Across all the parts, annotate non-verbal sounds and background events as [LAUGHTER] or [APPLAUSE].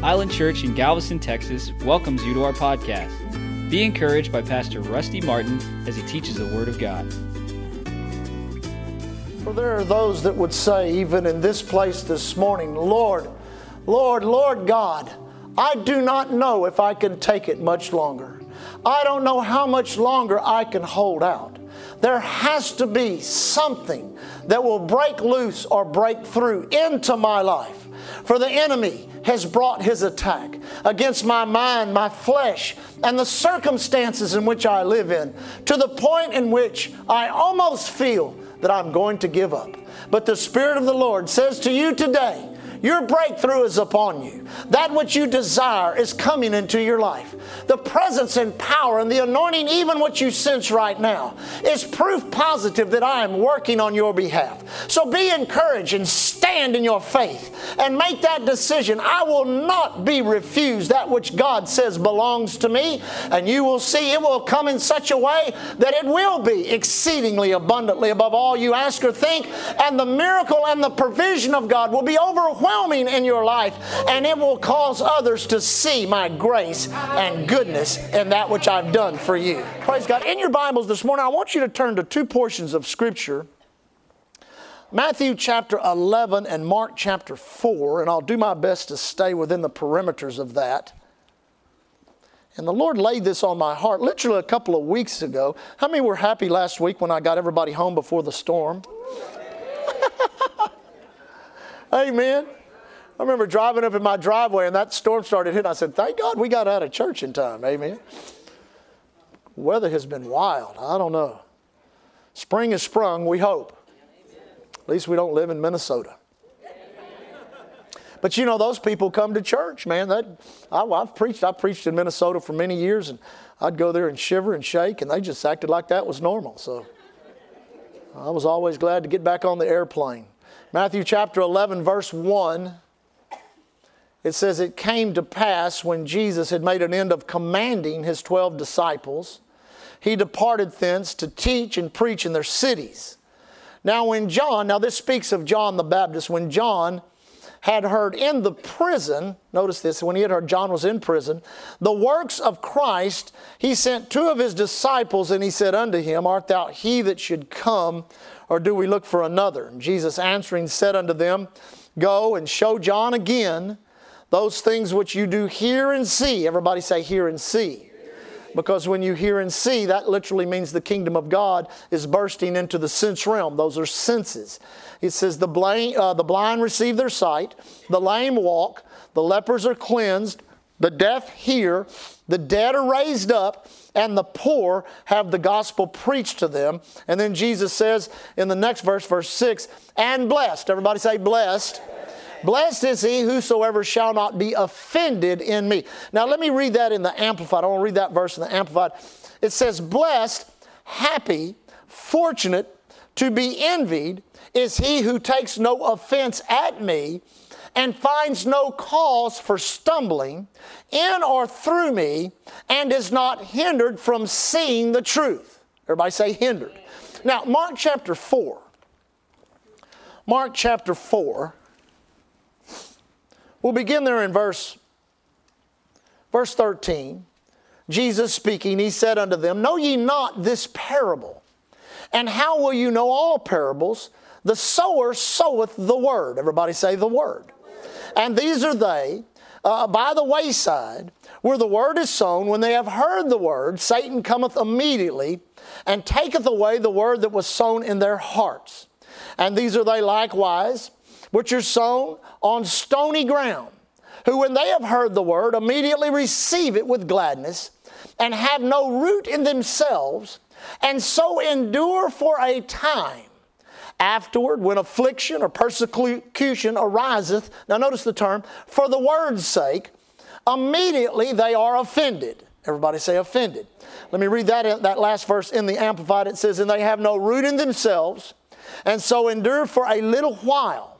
Island Church in Galveston, Texas welcomes you to our podcast. Be encouraged by Pastor Rusty Martin as he teaches the Word of God. For there are those that would say, even in this place this morning, Lord, Lord, Lord God, I do not know if I can take it much longer. I don't know how much longer I can hold out. There has to be something that will break loose or break through into my life. For the enemy has brought his attack against my mind, my flesh, and the circumstances in which I live in to the point in which I almost feel that I'm going to give up. But the Spirit of the Lord says to you today, your breakthrough is upon you. That which you desire is coming into your life. The presence and power and the anointing, even what you sense right now, is proof positive that I am working on your behalf. So be encouraged and stand in your faith and make that decision. I will not be refused that which God says belongs to me, and you will see it will come in such a way that it will be exceedingly abundantly above all you ask or think, and the miracle and the provision of God will be overwhelming overwhelming in your life, and it will cause others to see my grace and goodness in that which I've done for you. Praise God. In your Bibles this morning, I want you to turn to two portions of Scripture. Matthew chapter 11 and Mark chapter 4, and I'll do my best to stay within the perimeters of that. And the Lord laid this on my heart literally a couple of weeks ago. How many were happy last week when I got everybody home before the storm? [LAUGHS] Amen. I remember driving up in my driveway and that storm started hitting. I said, Thank God we got out of church in time. Amen. Weather has been wild. I don't know. Spring has sprung, we hope. At least we don't live in Minnesota. But you know, those people come to church, man. That I, have preached. I preached in Minnesota for many years, and I'd go there and shiver and shake, and they just acted like that was normal. So I was always glad to get back on the airplane. Matthew chapter 11, verse 1, it says, It came to pass when Jesus had made an end of commanding his 12 disciples, he departed thence to teach and preach in their cities. Now, when John, now this speaks of John the Baptist, when John had heard in the prison, notice this, when he had heard John was in prison, the works of Christ, he sent two of his disciples and he said unto him, Art thou he that should come, or do we look for another? And Jesus answering said unto them, Go and show John again those things which you do hear and see. Everybody say, hear and see. Because when you hear and see, that literally means the kingdom of God is bursting into the sense realm. Those are senses. It says, the blind, uh, the blind receive their sight, the lame walk, the lepers are cleansed, the deaf hear, the dead are raised up, and the poor have the gospel preached to them. And then Jesus says in the next verse, verse 6, and blessed. Everybody say, blessed. Blessed is he whosoever shall not be offended in me. Now, let me read that in the Amplified. I want to read that verse in the Amplified. It says, Blessed, happy, fortunate, to be envied is he who takes no offense at me and finds no cause for stumbling in or through me and is not hindered from seeing the truth. Everybody say hindered. Now, Mark chapter 4. Mark chapter 4. We'll begin there in verse, verse 13. Jesus speaking, he said unto them, Know ye not this parable? And how will you know all parables? The sower soweth the word. Everybody say the word. And these are they uh, by the wayside where the word is sown. When they have heard the word, Satan cometh immediately and taketh away the word that was sown in their hearts. And these are they likewise which are sown on stony ground, who when they have heard the word immediately receive it with gladness and have no root in themselves and so endure for a time. Afterward, when affliction or persecution ariseth, now notice the term, for the word's sake, immediately they are offended. Everybody say offended. Let me read that, that last verse in the Amplified. It says, And they have no root in themselves, and so endure for a little while.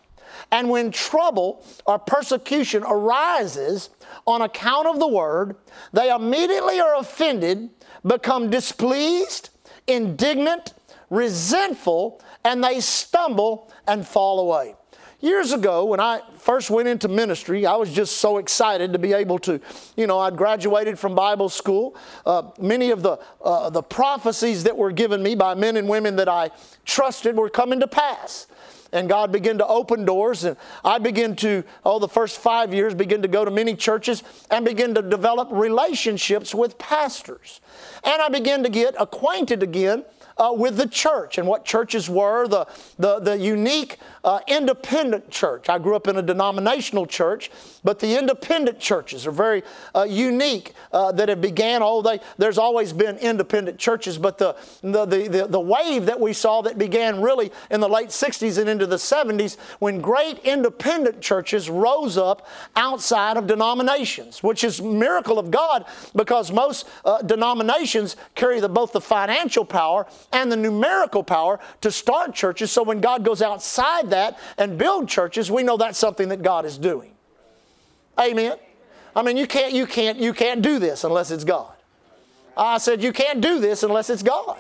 And when trouble or persecution arises on account of the word, they immediately are offended, become displeased, indignant, resentful, and they stumble and fall away. Years ago, when I first went into ministry, I was just so excited to be able to, you know, I'd graduated from Bible school. Uh, many of the, uh, the prophecies that were given me by men and women that I trusted were coming to pass and God began to open doors. And I began to, oh, the first five years, begin to go to many churches and begin to develop relationships with pastors. And I began to get acquainted again uh, with the church and what churches were, the, the, the unique uh, independent church. I grew up in a denominational church, but the independent churches are very uh, unique uh, that have began. Oh, they, there's always been independent churches, but the, the, the, the wave that we saw that began really in the late 60s and into the 70s when great independent churches rose up outside of denominations, which is miracle of God because most uh, denominations carry the, both the financial power and the numerical power to start churches. So when God goes outside that and build churches, we know that's something that God is doing. Amen. I mean, you can't, you can't, you can't do this unless it's God. I said you can't do this unless it's God.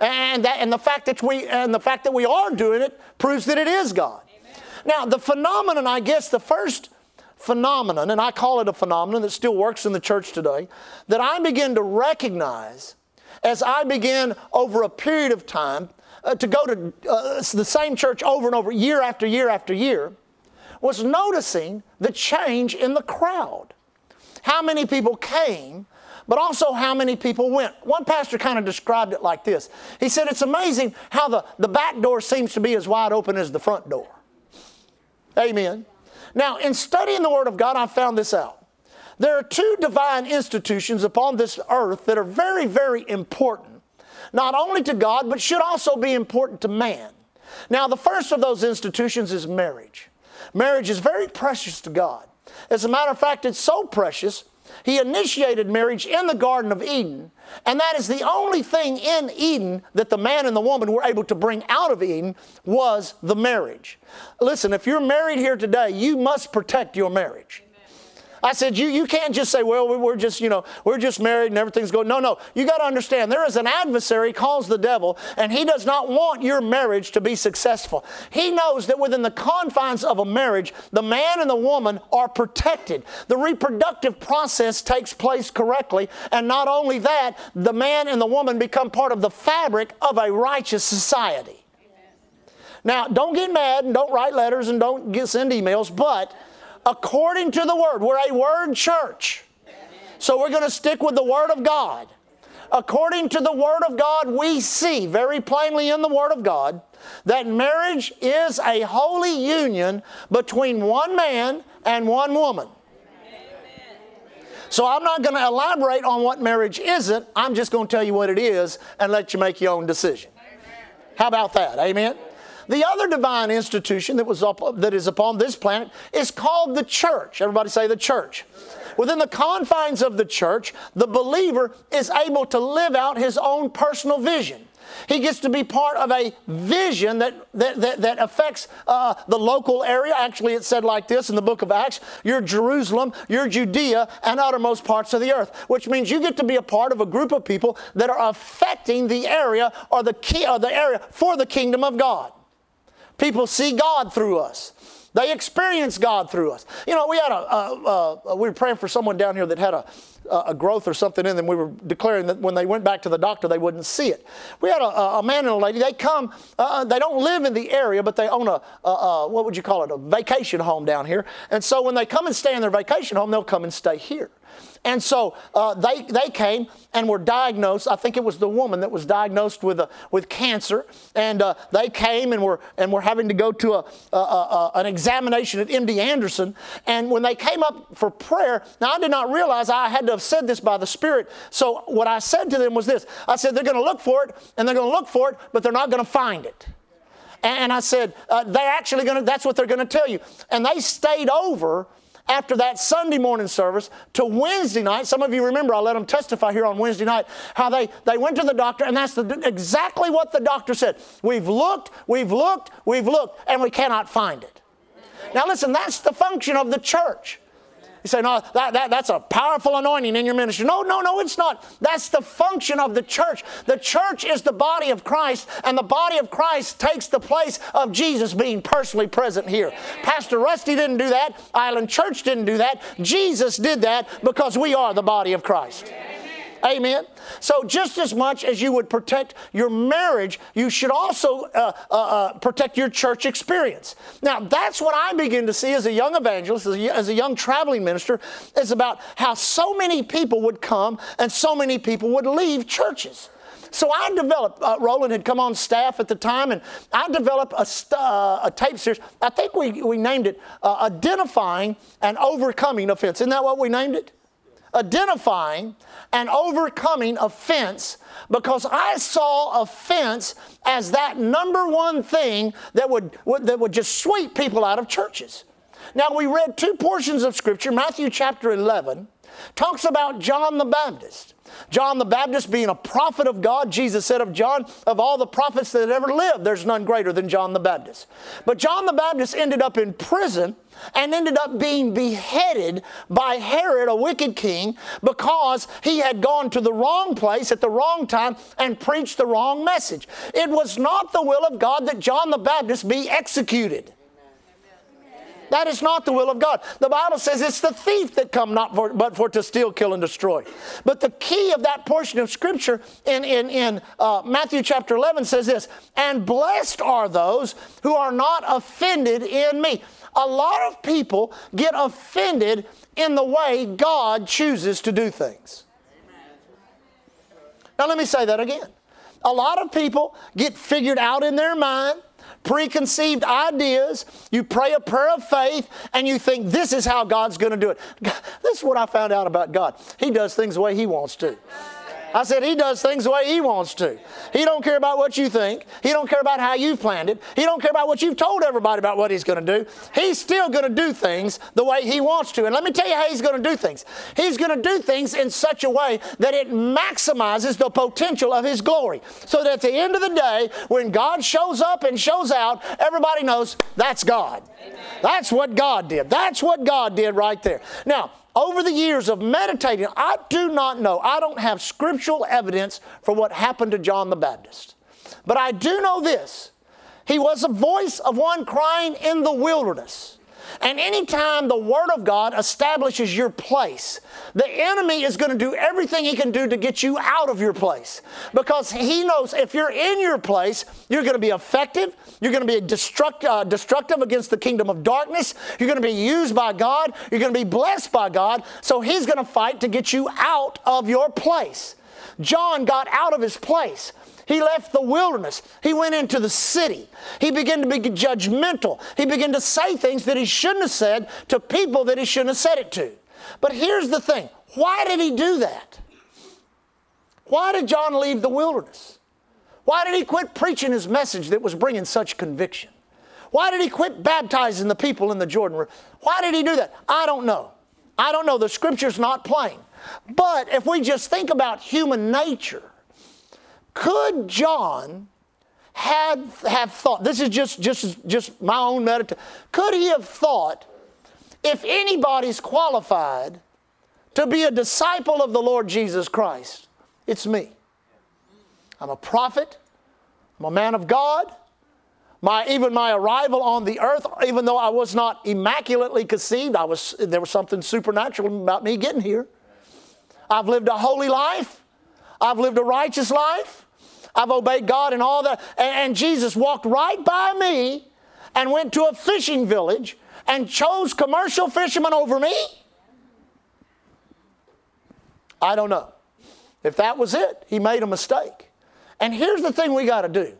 And that, and the fact that we, and the fact that we are doing it proves that it is God. Amen. Now, the phenomenon, I guess, the first phenomenon, and I call it a phenomenon that still works in the church today, that I begin to recognize as I began over a period of time uh, to go to uh, the same church over and over, year after year after year, was noticing the change in the crowd. How many people came, but also how many people went. One pastor kind of described it like this He said, It's amazing how the, the back door seems to be as wide open as the front door. Amen. Now, in studying the Word of God, I found this out. There are two divine institutions upon this earth that are very, very important, not only to God, but should also be important to man. Now, the first of those institutions is marriage. Marriage is very precious to God. As a matter of fact, it's so precious, He initiated marriage in the Garden of Eden, and that is the only thing in Eden that the man and the woman were able to bring out of Eden was the marriage. Listen, if you're married here today, you must protect your marriage. I said, you, you can't just say, well, we're just, you know, we're just married and everything's going. No, no. You got to understand there is an adversary calls the devil, and he does not want your marriage to be successful. He knows that within the confines of a marriage, the man and the woman are protected. The reproductive process takes place correctly, and not only that, the man and the woman become part of the fabric of a righteous society. Now, don't get mad and don't write letters and don't get, send emails, but according to the Word. We're a Word church. So we're going to stick with the Word of God. According to the Word of God, we see very plainly in the Word of God that marriage is a holy union between one man and one woman. So I'm not going to elaborate on what marriage isn't. I'm just going to tell you what it is and let you make your own decision. How about that? Amen? The other divine institution that, was up, that is upon this planet is called the church. Everybody say the church. Within the confines of the church, the believer is able to live out his own personal vision. He gets to be part of a vision that, that, that, that affects uh, the local area. Actually, it said like this in the book of Acts You're Jerusalem, you're Judea, and uttermost parts of the earth, which means you get to be a part of a group of people that are affecting the area or the, key, or the area for the kingdom of God. People see God through us. They experience God through us. You know, we had a, a, a, we were praying for someone down here that had a, a growth or something in them. We were declaring that when they went back to the doctor, they wouldn't see it. We had a, man and a lady. They come. Uh, they don't live in the area, but they own a, what would you call it? A vacation home down here. And so when they come and stay in their vacation home, they'll come and stay here. And so uh, they, they came and were diagnosed. I think it was the woman that was diagnosed with, a, with cancer. And uh, they came and were, and were having to go to a, a, a, an examination at MD Anderson. And when they came up for prayer, now I did not realize I had to have said this by the Spirit. So what I said to them was this I said, they're going to look for it, and they're going to look for it, but they're not going to find it. And I said, uh, they're actually going to, that's what they're going to tell you. And they stayed over after that Sunday morning service to Wednesday night. Some of you remember I let them testify here on Wednesday night how they, they went to the doctor, and that's the, exactly what the doctor said. We've looked, we've looked, we've looked, and we cannot find it. Now, listen, that's the function of the church. You say, no, that, that, that's a powerful anointing in your ministry. No, no, no, it's not. That's the function of the church. The church is the body of Christ, and the body of Christ takes the place of Jesus being personally present here. Pastor Rusty didn't do that. Island Church didn't do that. Jesus did that because we are the body of Christ. Amen. So, just as much as you would protect your marriage, you should also uh, uh, uh, protect your church experience. Now, that's what I begin to see as a young evangelist, as a, as a young traveling minister, is about how so many people would come and so many people would leave churches. So I developed, uh, Roland had come on staff at the time, and I developed a, st- uh, a tape series. I think we, we named it uh, Identifying and Overcoming Offense. Isn't that what we named it? Identifying and overcoming offense because I saw offense as that number one thing that would, that would just sweep people out of churches. Now, we read two portions of Scripture. Matthew chapter 11 talks about John the Baptist. John the Baptist being a prophet of God, Jesus said of John, of all the prophets that ever lived, there's none greater than John the Baptist. But John the Baptist ended up in prison and ended up being beheaded by Herod, a wicked king, because he had gone to the wrong place at the wrong time and preached the wrong message. It was not the will of God that John the Baptist be executed. That is not the will of God. The Bible says it's the thief that come not for, but for to steal, kill, and destroy. But the key of that portion of Scripture in, in, in uh, Matthew chapter 11 says this, and blessed are those who are not offended in me. A lot of people get offended in the way God chooses to do things. Now, let me say that again. A lot of people get figured out in their mind preconceived ideas, you pray a prayer of faith, and you think this is how God's going to do it. This is what I found out about God. He does things the way He wants to. I said he does things the way he wants to. He don't care about what you think. He don't care about how you've planned it. He don't care about what you've told everybody about what he's going to do. He's still going to do things the way he wants to. And let me tell you how he's going to do things. He's going to do things in such a way that it maximizes the potential of his glory. So that at the end of the day, when God shows up and shows out, everybody knows that's God. Amen. That's what God did. That's what God did right there. Now, over the years of meditating, I do not know, I don't have scriptural evidence for what happened to John the Baptist. But I do know this he was a voice of one crying in the wilderness. And anytime the Word of God establishes your place, the enemy is going to do everything he can do to get you out of your place. Because he knows if you're in your place, you're going to be effective, you're going to be destruct, uh, destructive against the kingdom of darkness, you're going to be used by God, you're going to be blessed by God. So he's going to fight to get you out of your place. John got out of his place. He left the wilderness. He went into the city. He began to be judgmental. He began to say things that he shouldn't have said to people that he shouldn't have said it to. But here's the thing why did he do that? Why did John leave the wilderness? Why did he quit preaching his message that was bringing such conviction? Why did he quit baptizing the people in the Jordan River? Why did he do that? I don't know. I don't know. The scripture's not plain. But if we just think about human nature, could John had have thought this is just just just my own meditation could he have thought if anybody's qualified to be a disciple of the lord jesus christ it's me. I'm a prophet. I'm a man of god. My even my arrival on the earth even though i was not immaculately conceived i was there was something supernatural about me getting here. I've lived a holy life. I've lived a righteous life I've obeyed God and all that. And, and Jesus walked right by me and went to a fishing village and chose commercial fishermen over me? I don't know. If that was it, he made a mistake. And here's the thing we got to do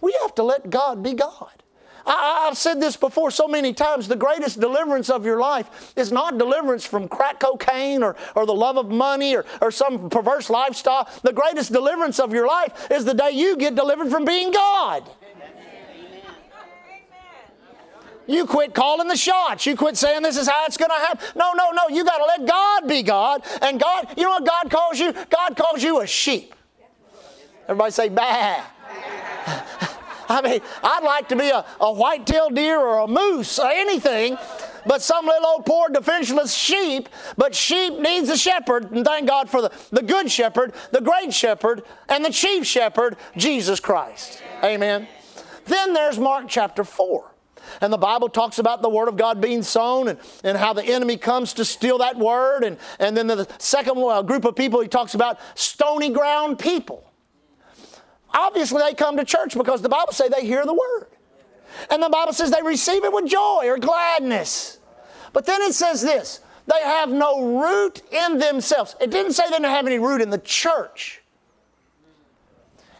we have to let God be God. I, have said this before so many times. The greatest deliverance of your life is not deliverance from crack cocaine or, or the love of money or, or some perverse lifestyle. The greatest deliverance of your life is the day you get delivered from being God. You quit calling the shots. You quit saying this is how it's going to happen. No, no, no. You got to let God be God. And God, you know what God calls you? God calls you a sheep. Everybody say, bah. [LAUGHS] I mean, I'd like to be a, a white-tailed deer or a moose or anything, but some little old poor defenseless sheep. But sheep needs a shepherd, and thank God for the, the good shepherd, the great shepherd, and the chief shepherd, Jesus Christ. Amen. Then there's Mark chapter 4. And the Bible talks about the Word of God being sown and, and how the enemy comes to steal that Word. And, and then the second group of people, he talks about stony ground people. Obviously, they come to church because the Bible says they hear the Word. And the Bible says they receive it with joy or gladness. But then it says this they have no root in themselves. It didn't say they don't have any root in the church.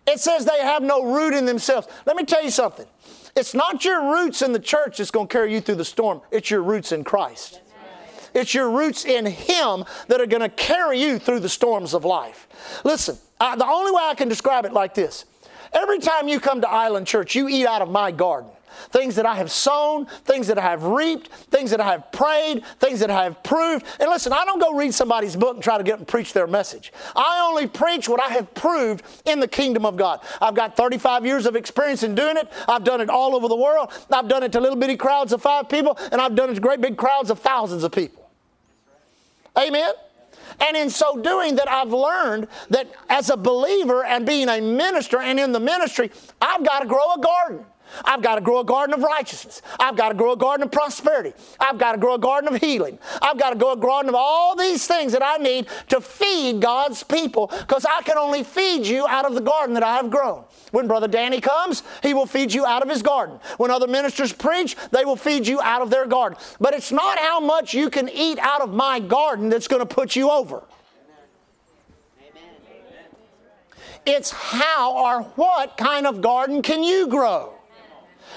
It says they have no root in themselves. Let me tell you something. It's not your roots in the church that's going to carry you through the storm, it's your roots in Christ. It's your roots in Him that are going to carry you through the storms of life. Listen, I, the only way I can describe it like this every time you come to Island Church, you eat out of my garden things that I have sown, things that I have reaped, things that I have prayed, things that I have proved. And listen, I don't go read somebody's book and try to get them preach their message. I only preach what I have proved in the kingdom of God. I've got 35 years of experience in doing it. I've done it all over the world. I've done it to little bitty crowds of five people, and I've done it to great big crowds of thousands of people. Amen? And in so doing, that I've learned that as a believer and being a minister and in the ministry, I've got to grow a garden. I've got to grow a garden of righteousness. I've got to grow a garden of prosperity. I've got to grow a garden of healing. I've got to grow a garden of all these things that I need to feed God's people because I can only feed you out of the garden that I have grown. When Brother Danny comes, he will feed you out of his garden. When other ministers preach, they will feed you out of their garden. But it's not how much you can eat out of my garden that's going to put you over. It's how or what kind of garden can you grow?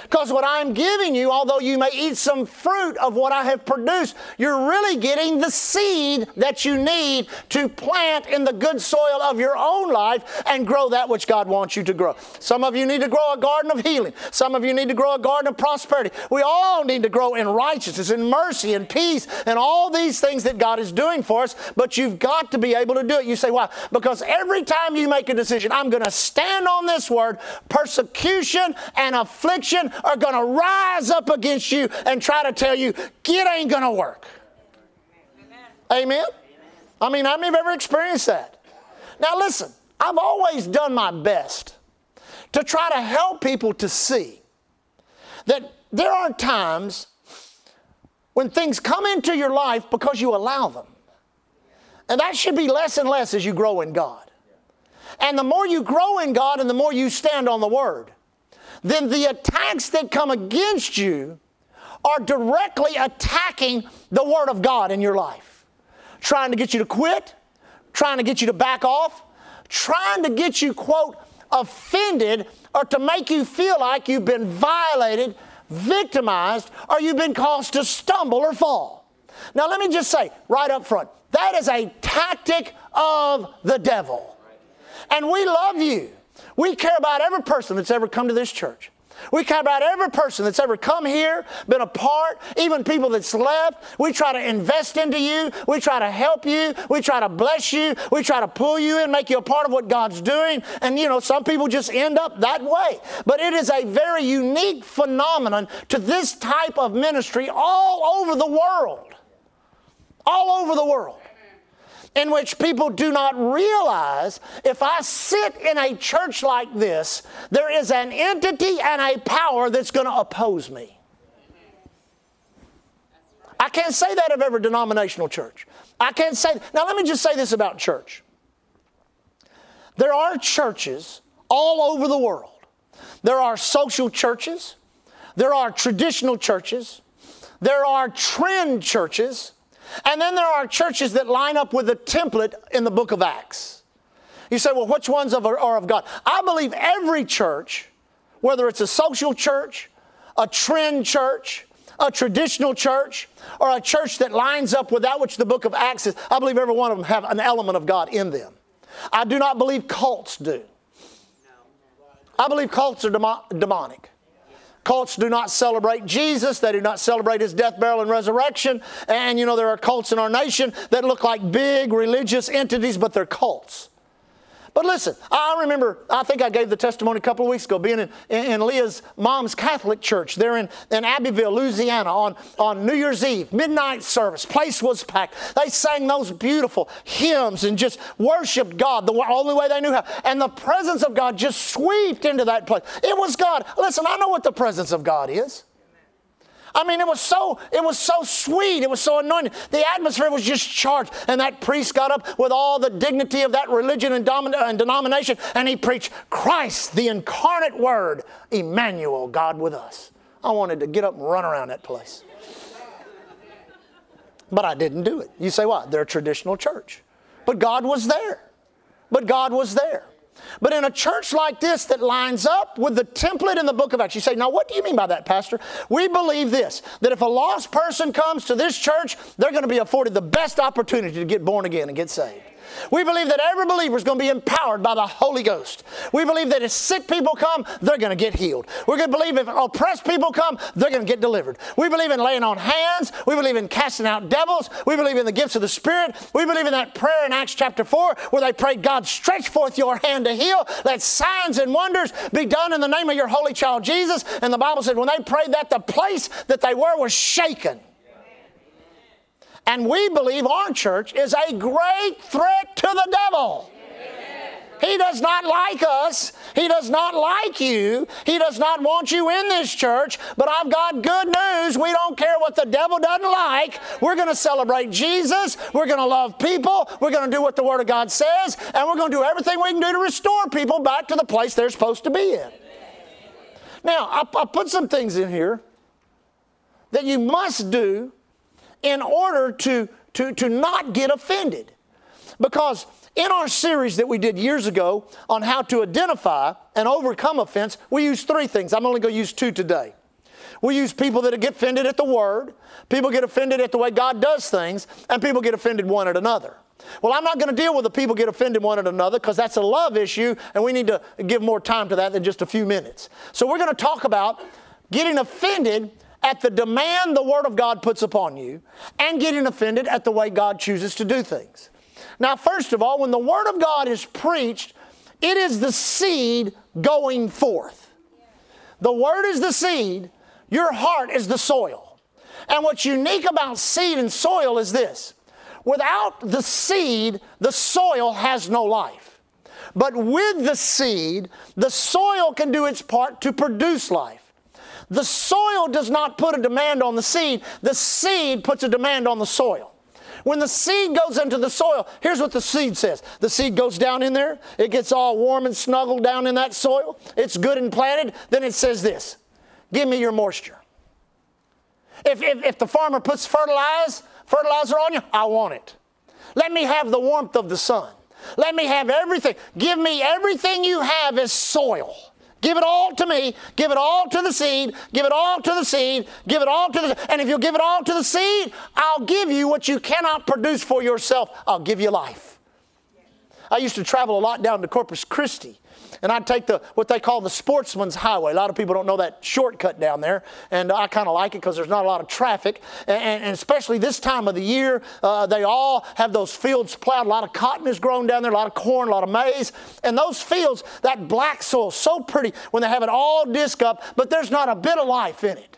Because what I'm giving you, although you may eat some fruit of what I have produced, you're really getting the seed that you need to plant in the good soil of your own life and grow that which God wants you to grow. Some of you need to grow a garden of healing. Some of you need to grow a garden of prosperity. We all need to grow in righteousness and mercy and peace and all these things that God is doing for us, but you've got to be able to do it. You say, why? Because every time you make a decision, I'm going to stand on this word, persecution and affliction are going to rise up against you and try to tell you, it ain't going to work. Amen. Amen? I mean, how many have ever experienced that? Now, listen, I've always done my best to try to help people to see that there are times when things come into your life because you allow them. And that should be less and less as you grow in God. And the more you grow in God and the more you stand on the Word, then the attacks that come against you are directly attacking the Word of God in your life. Trying to get you to quit, trying to get you to back off, trying to get you, quote, offended or to make you feel like you've been violated, victimized, or you've been caused to stumble or fall. Now, let me just say right up front that is a tactic of the devil. And we love you. We care about every person that's ever come to this church. We care about every person that's ever come here, been a part, even people that's left. We try to invest into you. We try to help you. We try to bless you. We try to pull you in, make you a part of what God's doing. And you know, some people just end up that way. But it is a very unique phenomenon to this type of ministry all over the world. All over the world in which people do not realize if I sit in a church like this, there is an entity and a power that's going to oppose me. I can't say that of every denominational church. I can't say. Now, let me just say this about church. There are churches all over the world. There are social churches. There are traditional churches. There are trend churches. And then there are churches that line up with a template in the book of Acts. You say, well, which ones are of God? I believe every church, whether it's a social church, a trend church, a traditional church, or a church that lines up with that which the book of Acts is, I believe every one of them have an element of God in them. I do not believe cults do. I believe cults are demonic. Cults do not celebrate Jesus. They do not celebrate his death, burial, and resurrection. And you know, there are cults in our nation that look like big religious entities, but they're cults. But listen, I remember, I think I gave the testimony a couple of weeks ago, being in, in, in Leah's mom's Catholic church there in, in Abbeville, Louisiana, on, on New Year's Eve, midnight service. Place was packed. They sang those beautiful hymns and just worshiped God the only way they knew how. And the presence of God just swept into that place. It was God. Listen, I know what the presence of God is. I mean, it was so it was so sweet. It was so anointing. The atmosphere was just charged. And that priest got up with all the dignity of that religion and, domin- uh, and denomination, and he preached Christ, the incarnate Word, Emmanuel, God with us. I wanted to get up and run around that place. But I didn't do it. You say what? They're a traditional church. But God was there. But God was there. But in a church like this that lines up with the template in the book of Acts, you say, now what do you mean by that, Pastor? We believe this that if a lost person comes to this church, they're going to be afforded the best opportunity to get born again and get saved. We believe that every believer is going to be empowered by the Holy Ghost. We believe that if sick people come, they're going to get healed. We're going to believe if oppressed people come, they're going to get delivered. We believe in laying on hands. We believe in casting out devils. We believe in the gifts of the Spirit. We believe in that prayer in Acts chapter 4 where they prayed, God, stretch forth your hand to heal. Let signs and wonders be done in the name of your holy child Jesus. And the Bible said when they prayed that, the place that they were was shaken. And we believe our church is a great threat to the devil. He does not like us. He does not like you. He does not want you in this church. But I've got good news. We don't care what the devil doesn't like. We're going to celebrate Jesus. We're going to love people. We're going to do what the Word of God says. And we're going to do everything we can do to restore people back to the place they're supposed to be in. Now, I, I put some things in here that you must do in order to, to, to not get offended. Because in our series that we did years ago on how to identify and overcome offense, we used three things. I'm only going to use two today. We use people that get offended at the word, people get offended at the way God does things, and people get offended one at another. Well, I'm not going to deal with the people get offended one at another because that's a love issue, and we need to give more time to that than just a few minutes. So we're going to talk about getting offended at the demand the Word of God puts upon you and getting offended at the way God chooses to do things. Now, first of all, when the Word of God is preached, it is the seed going forth. The Word is the seed, your heart is the soil. And what's unique about seed and soil is this without the seed, the soil has no life. But with the seed, the soil can do its part to produce life. The soil does not put a demand on the seed, the seed puts a demand on the soil. When the seed goes into the soil, here's what the seed says. The seed goes down in there, it gets all warm and snuggled down in that soil, it's good and planted. Then it says this Give me your moisture. If, if, if the farmer puts fertilizer, fertilizer on you, I want it. Let me have the warmth of the sun. Let me have everything. Give me everything you have as soil. Give it all to me. Give it all to the seed. Give it all to the seed. Give it all to the and if you give it all to the seed, I'll give you what you cannot produce for yourself. I'll give you life. I used to travel a lot down to Corpus Christi and I'd take the what they call the sportsman's highway. A lot of people don't know that shortcut down there, and I kind of like it because there's not a lot of traffic, and, and especially this time of the year, uh, they all have those fields plowed. A lot of cotton is grown down there, a lot of corn, a lot of maize, and those fields, that black soil, so pretty when they have it all disc up, but there's not a bit of life in it.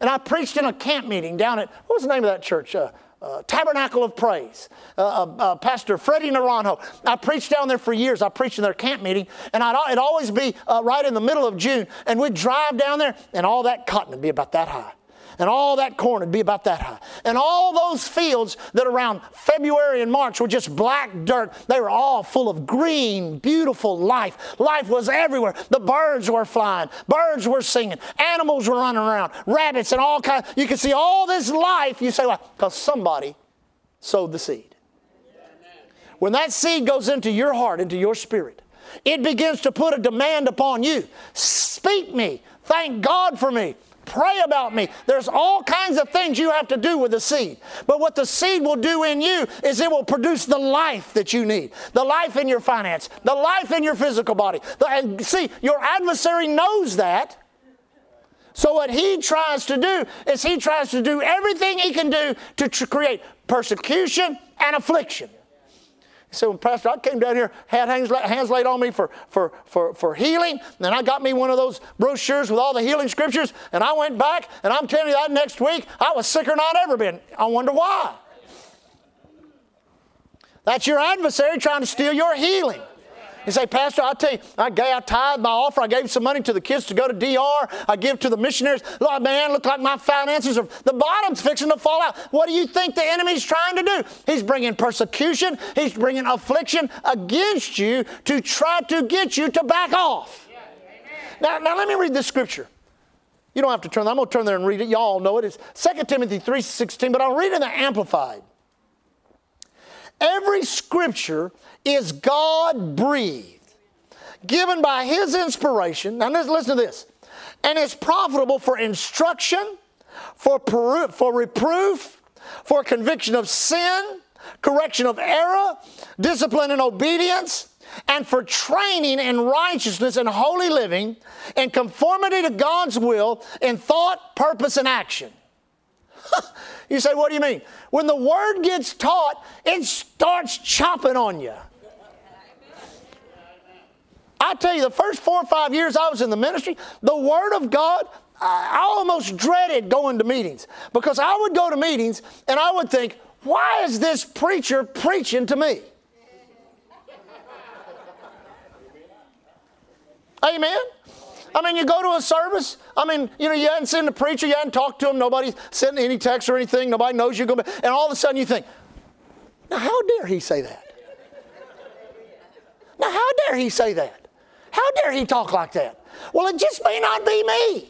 And I preached in a camp meeting down at what was the name of that church? Uh, uh, Tabernacle of Praise, uh, uh, uh, Pastor Freddie Naranjo. I preached down there for years. I preached in their camp meeting, and I'd, it'd always be uh, right in the middle of June, and we'd drive down there, and all that cotton would be about that high and all that corn would be about that high. And all those fields that around February and March were just black dirt, they were all full of green, beautiful life. Life was everywhere. The birds were flying, birds were singing, animals were running around, rabbits and all kinds. You could see all this life. You say, well, because somebody sowed the seed. When that seed goes into your heart, into your spirit, it begins to put a demand upon you. Speak me. Thank God for me. Pray about me. There's all kinds of things you have to do with the seed. But what the seed will do in you is it will produce the life that you need the life in your finance, the life in your physical body. and see, your adversary knows that. So, what he tries to do is he tries to do everything he can do to tr- create persecution and affliction. He said, well, Pastor, I came down here, had hands, hands laid on me for, for, for, for healing, and I got me one of those brochures with all the healing scriptures, and I went back, and I'm telling you that next week, I was sicker than I'd ever been. I wonder why. That's your adversary trying to steal your healing. You say, Pastor, I tell you, I gave, I tithed my offer. I gave some money to the kids to go to DR. I give to the missionaries. Lord, man, look like my finances are, the bottom's fixing to fall out. What do you think the enemy's trying to do? He's bringing persecution. He's bringing affliction against you to try to get you to back off. Now, now let me read this scripture. You don't have to turn. I'm going to turn there and read it. Y'all know it. It's 2 Timothy 3.16, but I'll read it in the Amplified. Every scripture is God breathed, given by His inspiration. Now, listen to this. And is profitable for instruction, for, peru- for reproof, for conviction of sin, correction of error, discipline and obedience, and for training in righteousness and holy living, in conformity to God's will, in thought, purpose, and action. [LAUGHS] you say, what do you mean? When the word gets taught, it starts chopping on you. I tell you, the first four or five years I was in the ministry, the Word of God, I almost dreaded going to meetings because I would go to meetings and I would think, why is this preacher preaching to me? Amen. I mean, you go to a service. I mean, you know, you hadn't seen the preacher, you hadn't talked to him, nobody sent any text or anything, nobody knows you're going to, and all of a sudden you think, now how dare he say that? Now how dare he say that? How dare he talk like that? Well, it just may not be me.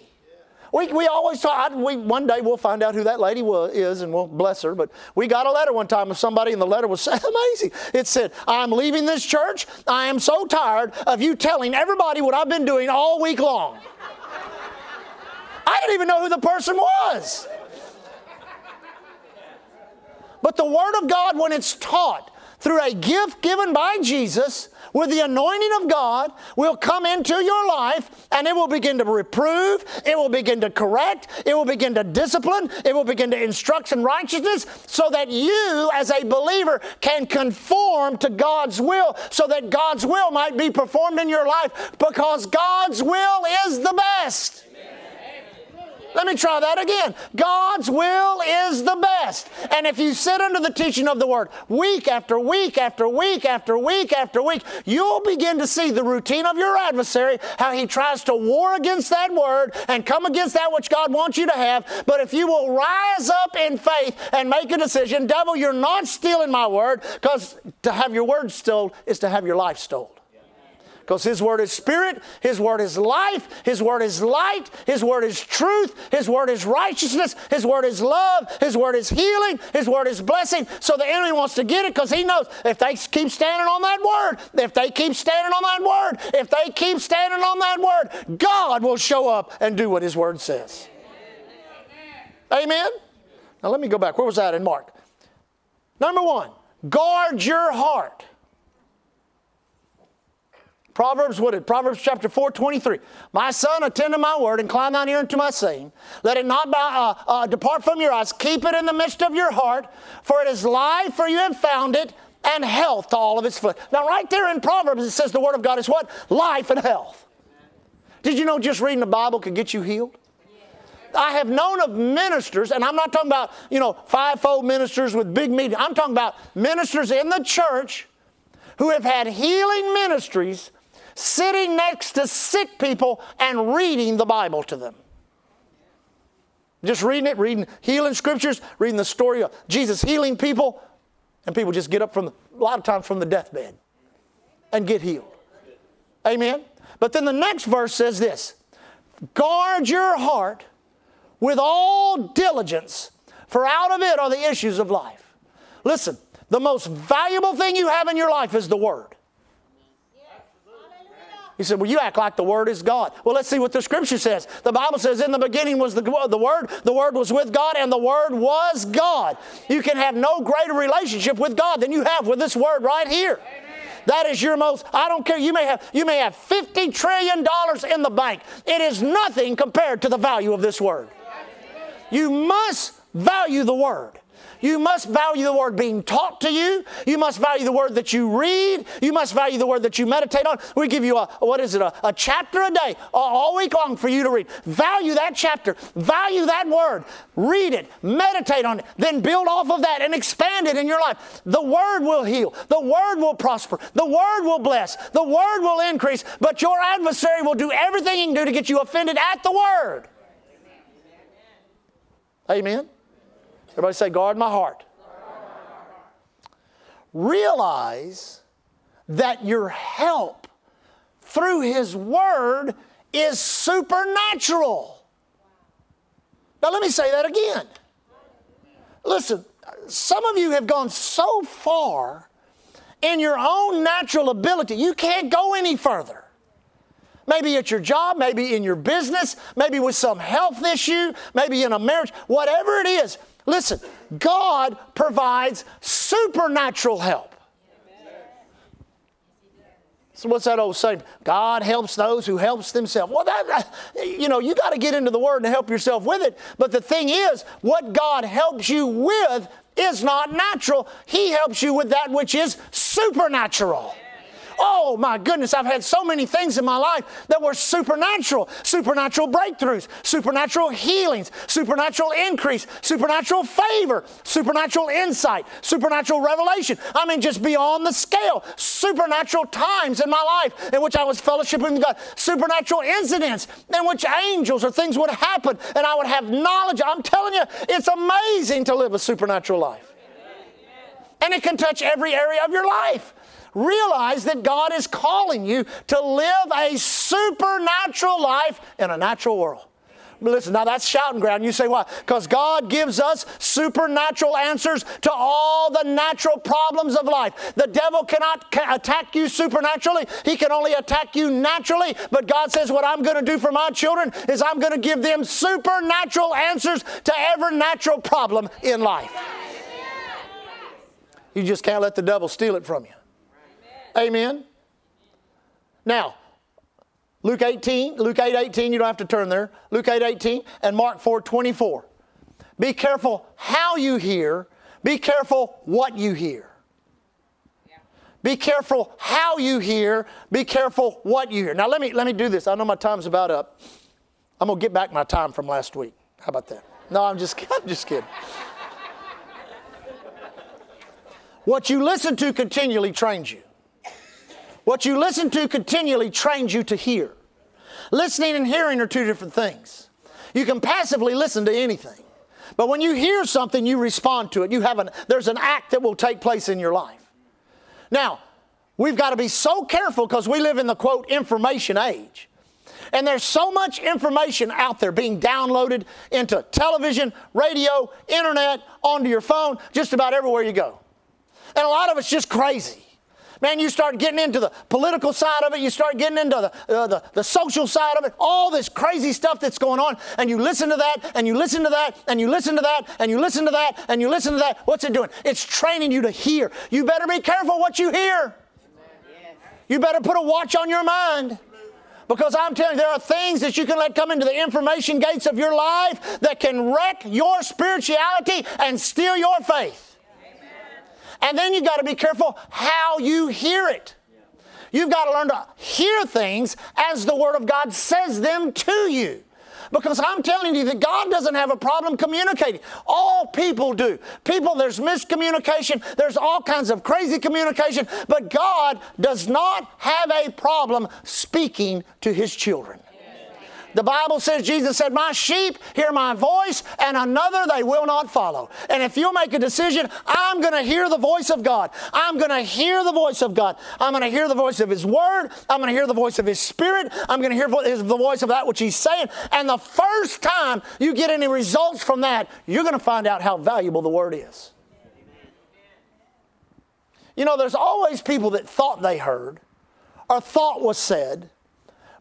We, we always talk, we, one day we'll find out who that lady was, is and we'll bless her. But we got a letter one time of somebody, and the letter was [LAUGHS] amazing. It said, I'm leaving this church. I am so tired of you telling everybody what I've been doing all week long. I didn't even know who the person was. But the Word of God, when it's taught through a gift given by Jesus, with the anointing of God will come into your life and it will begin to reprove, it will begin to correct, it will begin to discipline, it will begin to instruct in righteousness so that you as a believer can conform to God's will so that God's will might be performed in your life because God's will is the best. Let me try that again. God's will is the best. And if you sit under the teaching of the Word week after week after week after week after week, you'll begin to see the routine of your adversary, how he tries to war against that Word and come against that which God wants you to have. But if you will rise up in faith and make a decision, devil, you're not stealing my Word, because to have your Word stolen is to have your life stolen. Because His Word is Spirit, His Word is life, His Word is light, His Word is truth, His Word is righteousness, His Word is love, His Word is healing, His Word is blessing. So the enemy wants to get it because he knows if they keep standing on that Word, if they keep standing on that Word, if they keep standing on that Word, God will show up and do what His Word says. Amen? Now let me go back. Where was that in Mark? Number one, guard your heart. Proverbs, what did Proverbs chapter 4, 23. My son, attend to my word, and incline thine ear unto my saying. Let it not uh, uh, depart from your eyes. Keep it in the midst of your heart, for it is life, for you have found it, and health to all of its flesh. Now, right there in Proverbs, it says the word of God is what? Life and health. Did you know just reading the Bible could get you healed? I have known of ministers, and I'm not talking about, you know, fivefold ministers with big meetings. I'm talking about ministers in the church who have had healing ministries sitting next to sick people and reading the Bible to them. Just reading it, reading healing scriptures, reading the story of Jesus healing people, and people just get up from, a lot of times, from the deathbed and get healed. Amen? But then the next verse says this Guard your heart with all diligence, for out of it are the issues of life. Listen, the most valuable thing you have in your life is the Word. He said, Well, you act like the Word is God. Well, let's see what the Scripture says. The Bible says, In the beginning was the, the Word, the Word was with God, and the Word was God. You can have no greater relationship with God than you have with this Word right here. Amen. That is your most, I don't care, you may have you may have 50 trillion dollars in the bank. It is nothing compared to the value of this word. You must value the word. You must value the word being taught to you. You must value the word that you read. You must value the word that you meditate on. We give you a, what is it, a, a chapter a day, all week long for you to read. Value that chapter. Value that word. Read it. Meditate on it. Then build off of that and expand it in your life. The word will heal. The word will prosper. The word will bless. The word will increase. But your adversary will do everything he can do to get you offended at the word. Amen. Everybody say, guard my heart. Realize that your help through His Word is supernatural. Now, let me say that again. Listen, some of you have gone so far in your own natural ability, you can't go any further. Maybe at your job, maybe in your business, maybe with some health issue, maybe in a marriage, whatever it is, Listen, God provides supernatural help. So what's that old saying? God helps those who helps themselves. Well, that you know, you got to get into the Word and help yourself with it. But the thing is, what God helps you with is not natural. He helps you with that which is supernatural. Oh my goodness, I've had so many things in my life that were supernatural supernatural breakthroughs, supernatural healings, supernatural increase, supernatural favor, supernatural insight, supernatural revelation. I mean, just beyond the scale. Supernatural times in my life in which I was fellowshipping with God, supernatural incidents in which angels or things would happen and I would have knowledge. I'm telling you, it's amazing to live a supernatural life. And it can touch every area of your life realize that God is calling you to live a supernatural life in a natural world. Listen, now that's shouting ground. You say why? Because God gives us supernatural answers to all the natural problems of life. The devil cannot ca- attack you supernaturally, he can only attack you naturally. But God says, What I'm going to do for my children is I'm going to give them supernatural answers to every natural problem in life. You just can't let the devil steal it from you. Amen. Now, Luke 18, Luke 8 18, you don't have to turn there. Luke 8 18 and Mark 4 24. Be careful how you hear, be careful what you hear. Be careful how you hear, be careful what you hear. Now let me let me do this. I know my time's about up. I'm gonna get back my time from last week. How about that? No, I'm just [LAUGHS] I'm just kidding. what you listen to continually trains you. What you listen to continually trains you to hear. Listening and hearing are two different things. You can passively listen to anything. But when you hear something, you respond to it. You have an, there's an act that will take place in your life. Now, we've got to be so careful because we live in the quote information age. And there's so much information out there being downloaded into television, radio, internet, onto your phone, just about everywhere you go. And a lot of it's just crazy. Man, you start getting into the political side of it, you start getting into the, uh, the, the social side of it, all this crazy stuff that's going on, and you listen to that, and you listen to that, and you listen to that, and you listen to that, and you listen to that. What's it doing? It's training you to hear. You better be careful what you hear. You better put a watch on your mind. Because I'm telling you, there are things that you can let come into the information gates of your life that can wreck your spirituality and steal your faith. And then you've got to be careful how you hear it. You've got to learn to hear things as the Word of God says them to you. Because I'm telling you that God doesn't have a problem communicating. All people do. People, there's miscommunication, there's all kinds of crazy communication, but God does not have a problem speaking to His children. The Bible says, Jesus said, My sheep hear my voice, and another they will not follow. And if you'll make a decision, I'm going to hear the voice of God. I'm going to hear the voice of God. I'm going to hear the voice of His Word. I'm going to hear the voice of His Spirit. I'm going to hear the voice of that which He's saying. And the first time you get any results from that, you're going to find out how valuable the Word is. You know, there's always people that thought they heard or thought was said,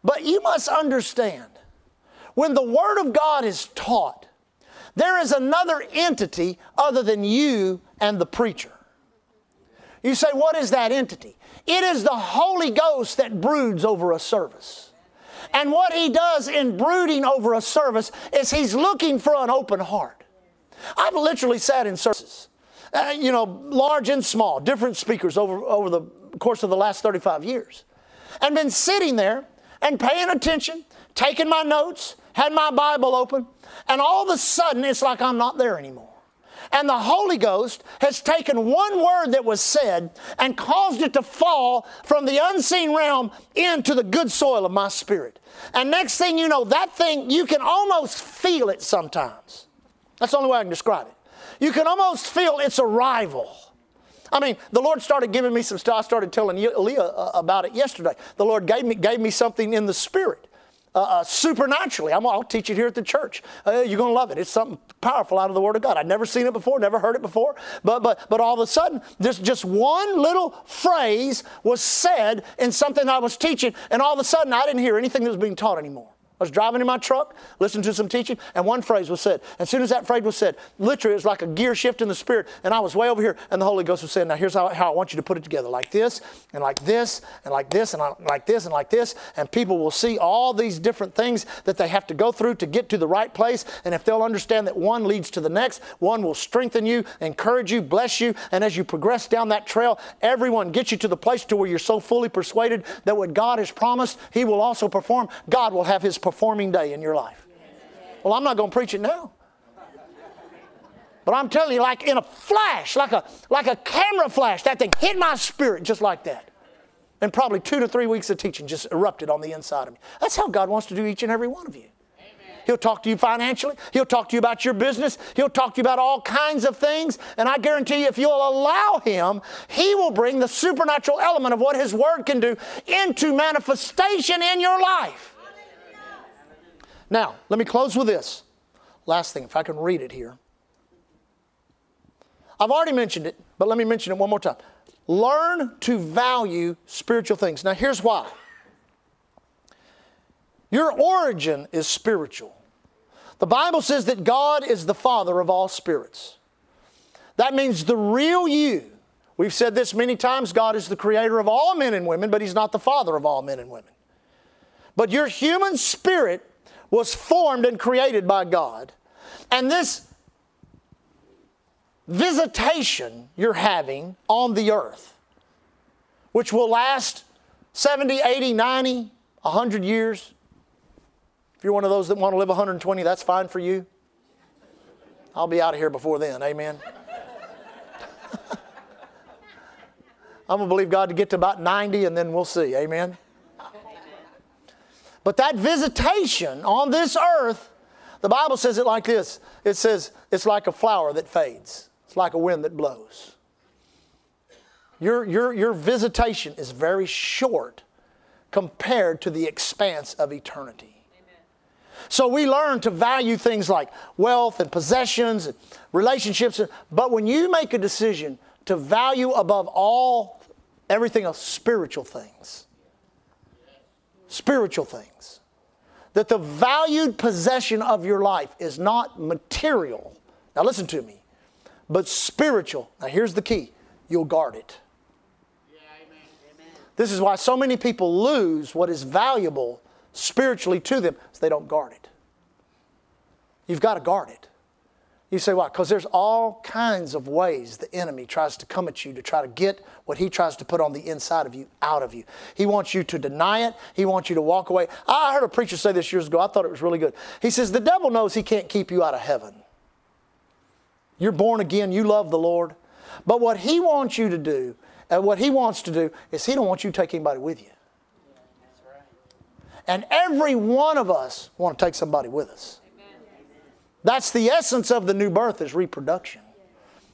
but you must understand when the Word of God is taught, there is another entity other than you and the preacher. You say, what is that entity? It is the Holy Ghost that broods over a service. And what He does in brooding over a service is He's looking for an open heart. I've literally sat in services, uh, you know, large and small, different speakers over, over the course of the last 35 years, and been sitting there and paying attention, taking my notes, had my Bible open, and all of a sudden it's like I'm not there anymore. And the Holy Ghost has taken one word that was said and caused it to fall from the unseen realm into the good soil of my spirit. And next thing you know, that thing, you can almost feel it sometimes. That's the only way I can describe it. You can almost feel its arrival. I mean, the Lord started giving me some stuff. I started telling Leah uh, about it yesterday. The Lord gave me, gave me something in the spirit uh, uh, supernaturally. i will teach it here at the church. Uh, you're going to love it. It's something powerful out of the Word of God. I'd never seen it before, never heard it before. But, but, but all of a sudden, just, just one little phrase was said in something I was teaching, and all of a sudden, I didn't hear anything that was being taught anymore. I was driving in my truck, listening to some teaching, and one phrase was said. As soon as that phrase was said, literally it was like a gear shift in the spirit, and I was way over here, and the Holy Ghost was saying, Now here's how, how I want you to put it together like this, and like this, and like this, and like this, and like this. And people will see all these different things that they have to go through to get to the right place. And if they'll understand that one leads to the next, one will strengthen you, encourage you, bless you, and as you progress down that trail, everyone gets you to the place to where you're so fully persuaded that what God has promised, He will also perform. God will have His performing day in your life. Well, I'm not going to preach it now. But I'm telling you, like in a flash, like a, like a camera flash, that thing hit my spirit just like that. And probably two to three weeks of teaching just erupted on the inside of me. That's how God wants to do each and every one of you. He'll talk to you financially. He'll talk to you about your business. He'll talk to you about all kinds of things. And I guarantee you, if you'll allow Him, He will bring the supernatural element of what His Word can do into manifestation in your life. Now, let me close with this. Last thing, if I can read it here. I've already mentioned it, but let me mention it one more time. Learn to value spiritual things. Now, here's why your origin is spiritual. The Bible says that God is the Father of all spirits. That means the real you. We've said this many times God is the creator of all men and women, but He's not the Father of all men and women. But your human spirit was formed and created by God. And this visitation you're having on the earth, which will last 70, 80, 90, 100 years. If you're one of those that want to live 120, that's fine for you. I'll be out of here before then. Amen. [LAUGHS] I'm going to believe God to get to about 90 and then we'll see. Amen. But that visitation on this earth, the Bible says it like this it says it's like a flower that fades, it's like a wind that blows. Your, your, your visitation is very short compared to the expanse of eternity. So we learn to value things like wealth and possessions and relationships. But when you make a decision to value above all everything else spiritual things, spiritual things. That the valued possession of your life is not material. Now, listen to me, but spiritual. Now, here's the key you'll guard it. This is why so many people lose what is valuable spiritually to them, is they don't guard it. You've got to guard it. You say, why? Because there's all kinds of ways the enemy tries to come at you to try to get what he tries to put on the inside of you out of you. He wants you to deny it, he wants you to walk away. I heard a preacher say this years ago, I thought it was really good. He says, The devil knows he can't keep you out of heaven. You're born again, you love the Lord. But what he wants you to do, and what he wants to do, is he don't want you to take anybody with you. And every one of us want to take somebody with us. That's the essence of the new birth is reproduction.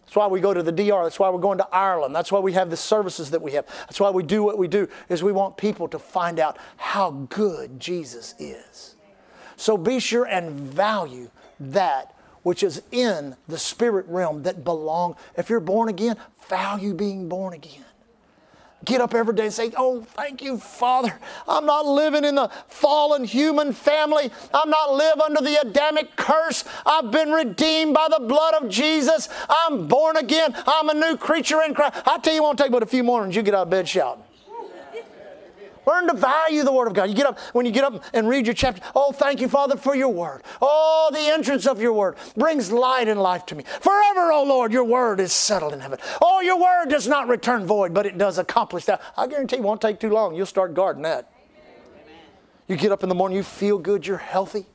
That's why we go to the DR. That's why we're going to Ireland. That's why we have the services that we have. That's why we do what we do is we want people to find out how good Jesus is. So be sure and value that which is in the spirit realm that belong. If you're born again, value being born again get up every day and say, Oh, thank you, Father. I'm not living in the fallen human family. I'm not live under the Adamic curse. I've been redeemed by the blood of Jesus. I'm born again. I'm a new creature in Christ. I tell you, it won't take but a few mornings. You get out of bed shouting. Learn to value the Word of God. You get up, when you get up and read your chapter, oh, thank you, Father, for your Word. Oh, the entrance of your Word brings light and life to me. Forever, oh Lord, your Word is settled in heaven. Oh, your Word does not return void, but it does accomplish that. I guarantee it won't take too long. You'll start guarding that. You get up in the morning, you feel good, you're healthy.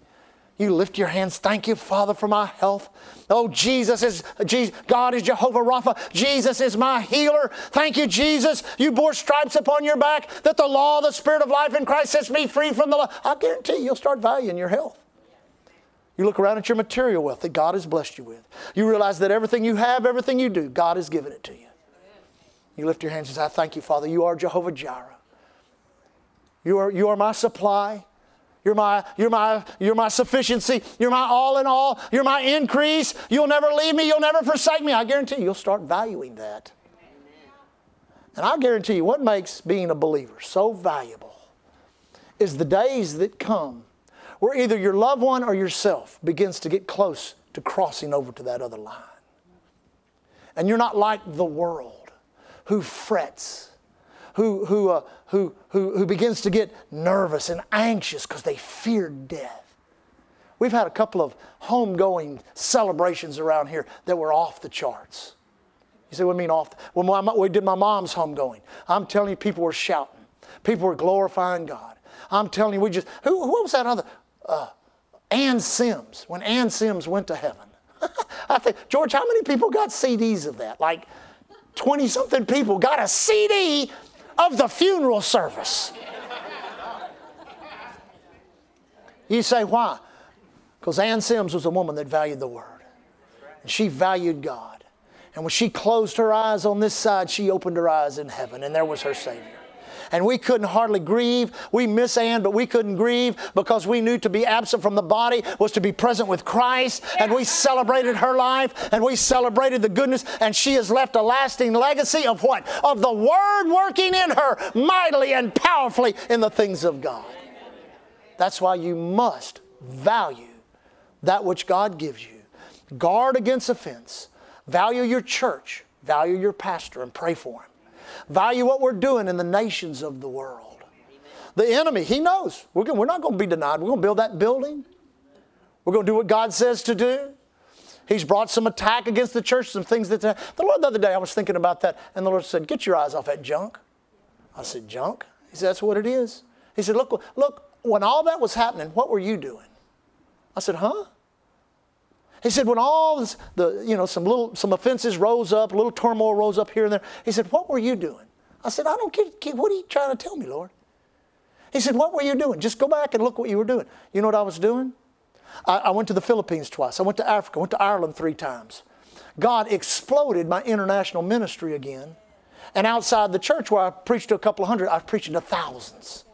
You lift your hands. Thank you, Father, for my health. Oh, Jesus is Jesus, God is Jehovah Rapha. Jesus is my healer. Thank you, Jesus. You bore stripes upon your back that the law, the Spirit of life in Christ sets me free from the law. I guarantee you, you'll start valuing your health. You look around at your material wealth that God has blessed you with. You realize that everything you have, everything you do, God has given it to you. You lift your hands and say, I thank you, Father. You are Jehovah Jireh. You are, you are my supply. You're my, you're, my, you're my sufficiency. You're my all in all. You're my increase. You'll never leave me. You'll never forsake me. I guarantee you, you'll start valuing that. And I guarantee you, what makes being a believer so valuable is the days that come where either your loved one or yourself begins to get close to crossing over to that other line. And you're not like the world who frets who, who, uh, who, who, who begins to get nervous and anxious because they fear death. We've had a couple of homegoing celebrations around here that were off the charts. You say, what do you mean off? The, well, my, we did my mom's homegoing. I'm telling you, people were shouting. People were glorifying God. I'm telling you, we just, who, who was that other? Uh, Ann Sims, when Ann Sims went to heaven. [LAUGHS] I think, George, how many people got CDs of that? Like 20 something people got a CD of the funeral service. You say, why? Because Ann Sims was a woman that valued the Word. And she valued God. And when she closed her eyes on this side, she opened her eyes in heaven, and there was her Savior and we couldn't hardly grieve. We miss Ann, but we couldn't grieve because we knew to be absent from the body was to be present with Christ. And we celebrated her life and we celebrated the goodness. And she has left a lasting legacy of what? Of the Word working in her mightily and powerfully in the things of God. That's why you must value that which God gives you. Guard against offense. Value your church. Value your pastor and pray for him. Value what we're doing in the nations of the world. The enemy, he knows. We're, we're not going to be denied. We're going to build that building. We're going to do what God says to do. He's brought some attack against the church, some things that. The Lord, the other day, I was thinking about that, and the Lord said, Get your eyes off that junk. I said, Junk? He said, That's what it is. He said, Look, look, when all that was happening, what were you doing? I said, Huh? He said, when all this, the, you know, some little, some offenses rose up, a little turmoil rose up here and there, he said, what were you doing? I said, I don't get, what are you trying to tell me, Lord? He said, what were you doing? Just go back and look what you were doing. You know what I was doing? I, I went to the Philippines twice. I went to Africa. I went to Ireland three times. God exploded my international ministry again. And outside the church where I preached to a couple hundred, I was preaching to thousands.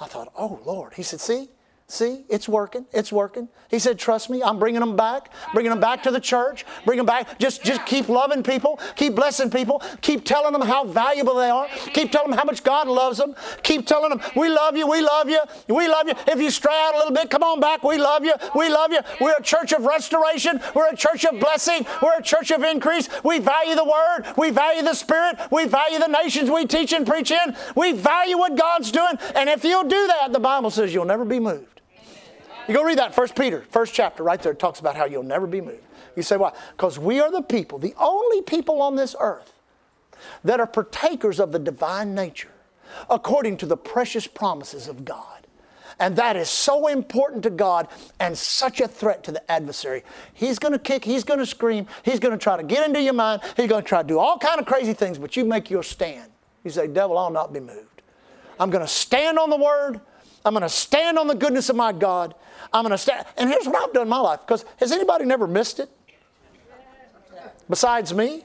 I thought, oh, Lord. He said, see, See, it's working. It's working. He said, "Trust me. I'm bringing them back. Bringing them back to the church. Bring them back. Just, just keep loving people. Keep blessing people. Keep telling them how valuable they are. Keep telling them how much God loves them. Keep telling them, we love you. We love you. We love you. If you stray out a little bit, come on back. We love you. We love you. We're a church of restoration. We're a church of blessing. We're a church of increase. We value the Word. We value the Spirit. We value the nations we teach and preach in. We value what God's doing. And if you'll do that, the Bible says you'll never be moved. You go read that, First Peter, first chapter, right there. It talks about how you'll never be moved. You say, why? Because we are the people, the only people on this earth that are partakers of the divine nature according to the precious promises of God. And that is so important to God and such a threat to the adversary. He's going to kick, he's going to scream, he's going to try to get into your mind, he's going to try to do all kind of crazy things, but you make your stand. You say, devil, I'll not be moved. I'm going to stand on the word. I'm going to stand on the goodness of my God. I'm going to stand. And here's what I've done in my life. Because has anybody never missed it? Besides me?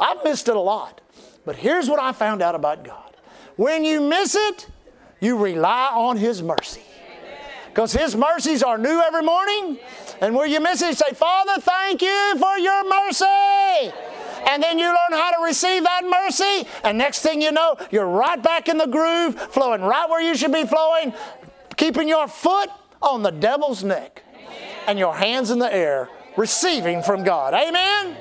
I've missed it a lot. But here's what I found out about God. When you miss it, you rely on His mercy. Because His mercies are new every morning. And where you miss it, you say, Father, thank you for your mercy. And then you learn how to receive that mercy. And next thing you know, you're right back in the groove, flowing right where you should be flowing, keeping your foot on the devil's neck and your hands in the air, receiving from God. Amen?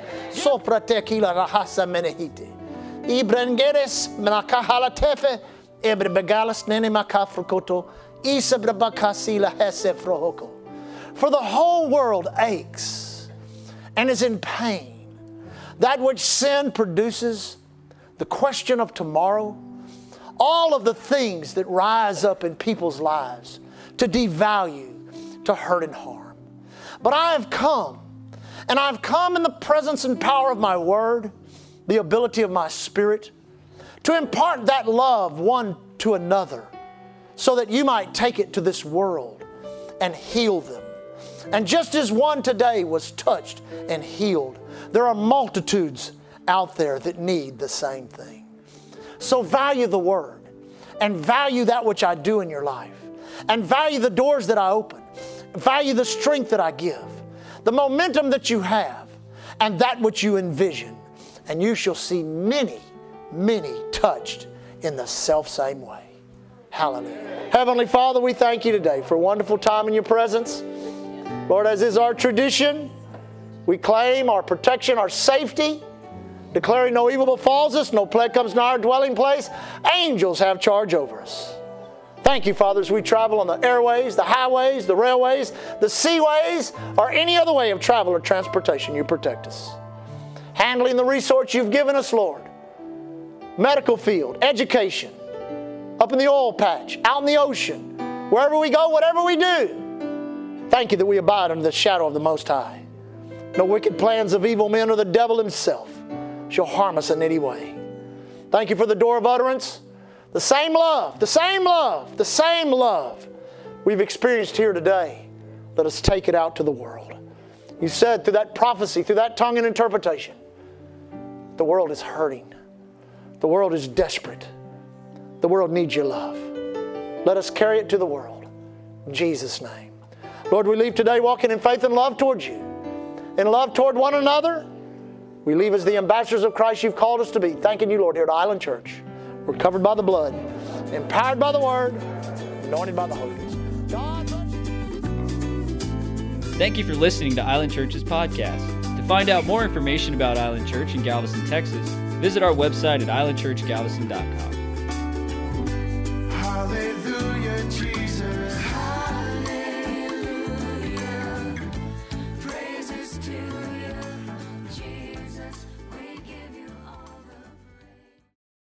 Makafrukoto isabrabakasila hesefrohoko. For the whole world aches and is in pain. That which sin produces, the question of tomorrow, all of the things that rise up in people's lives to devalue, to hurt and harm. But I have come, and I've come in the presence and power of my word, the ability of my spirit, to impart that love one to another so that you might take it to this world and heal them. And just as one today was touched and healed, there are multitudes out there that need the same thing. So value the Word and value that which I do in your life and value the doors that I open, value the strength that I give, the momentum that you have, and that which you envision. And you shall see many, many touched in the self same way. Hallelujah. Heavenly Father, we thank you today for a wonderful time in your presence. Lord, as is our tradition, we claim our protection, our safety, declaring no evil befalls us, no plague comes nigh our dwelling place. Angels have charge over us. Thank you, Father, as we travel on the airways, the highways, the railways, the seaways, or any other way of travel or transportation, you protect us. Handling the resource you've given us, Lord. Medical field, education, up in the oil patch, out in the ocean, wherever we go, whatever we do. Thank you that we abide under the shadow of the Most High. No wicked plans of evil men or the devil himself shall harm us in any way. Thank you for the door of utterance. The same love, the same love, the same love we've experienced here today. Let us take it out to the world. You said through that prophecy, through that tongue and interpretation, the world is hurting. The world is desperate. The world needs your love. Let us carry it to the world. In Jesus' name. Lord, we leave today walking in faith and love towards you, in love toward one another. We leave as the ambassadors of Christ you've called us to be. Thanking you, Lord, here at Island Church. We're covered by the blood, empowered by the word, anointed by the Holy Ghost. God Thank you for listening to Island Church's podcast. To find out more information about Island Church in Galveston, Texas, visit our website at islandchurchgalveston.com. Hallelujah, Jesus.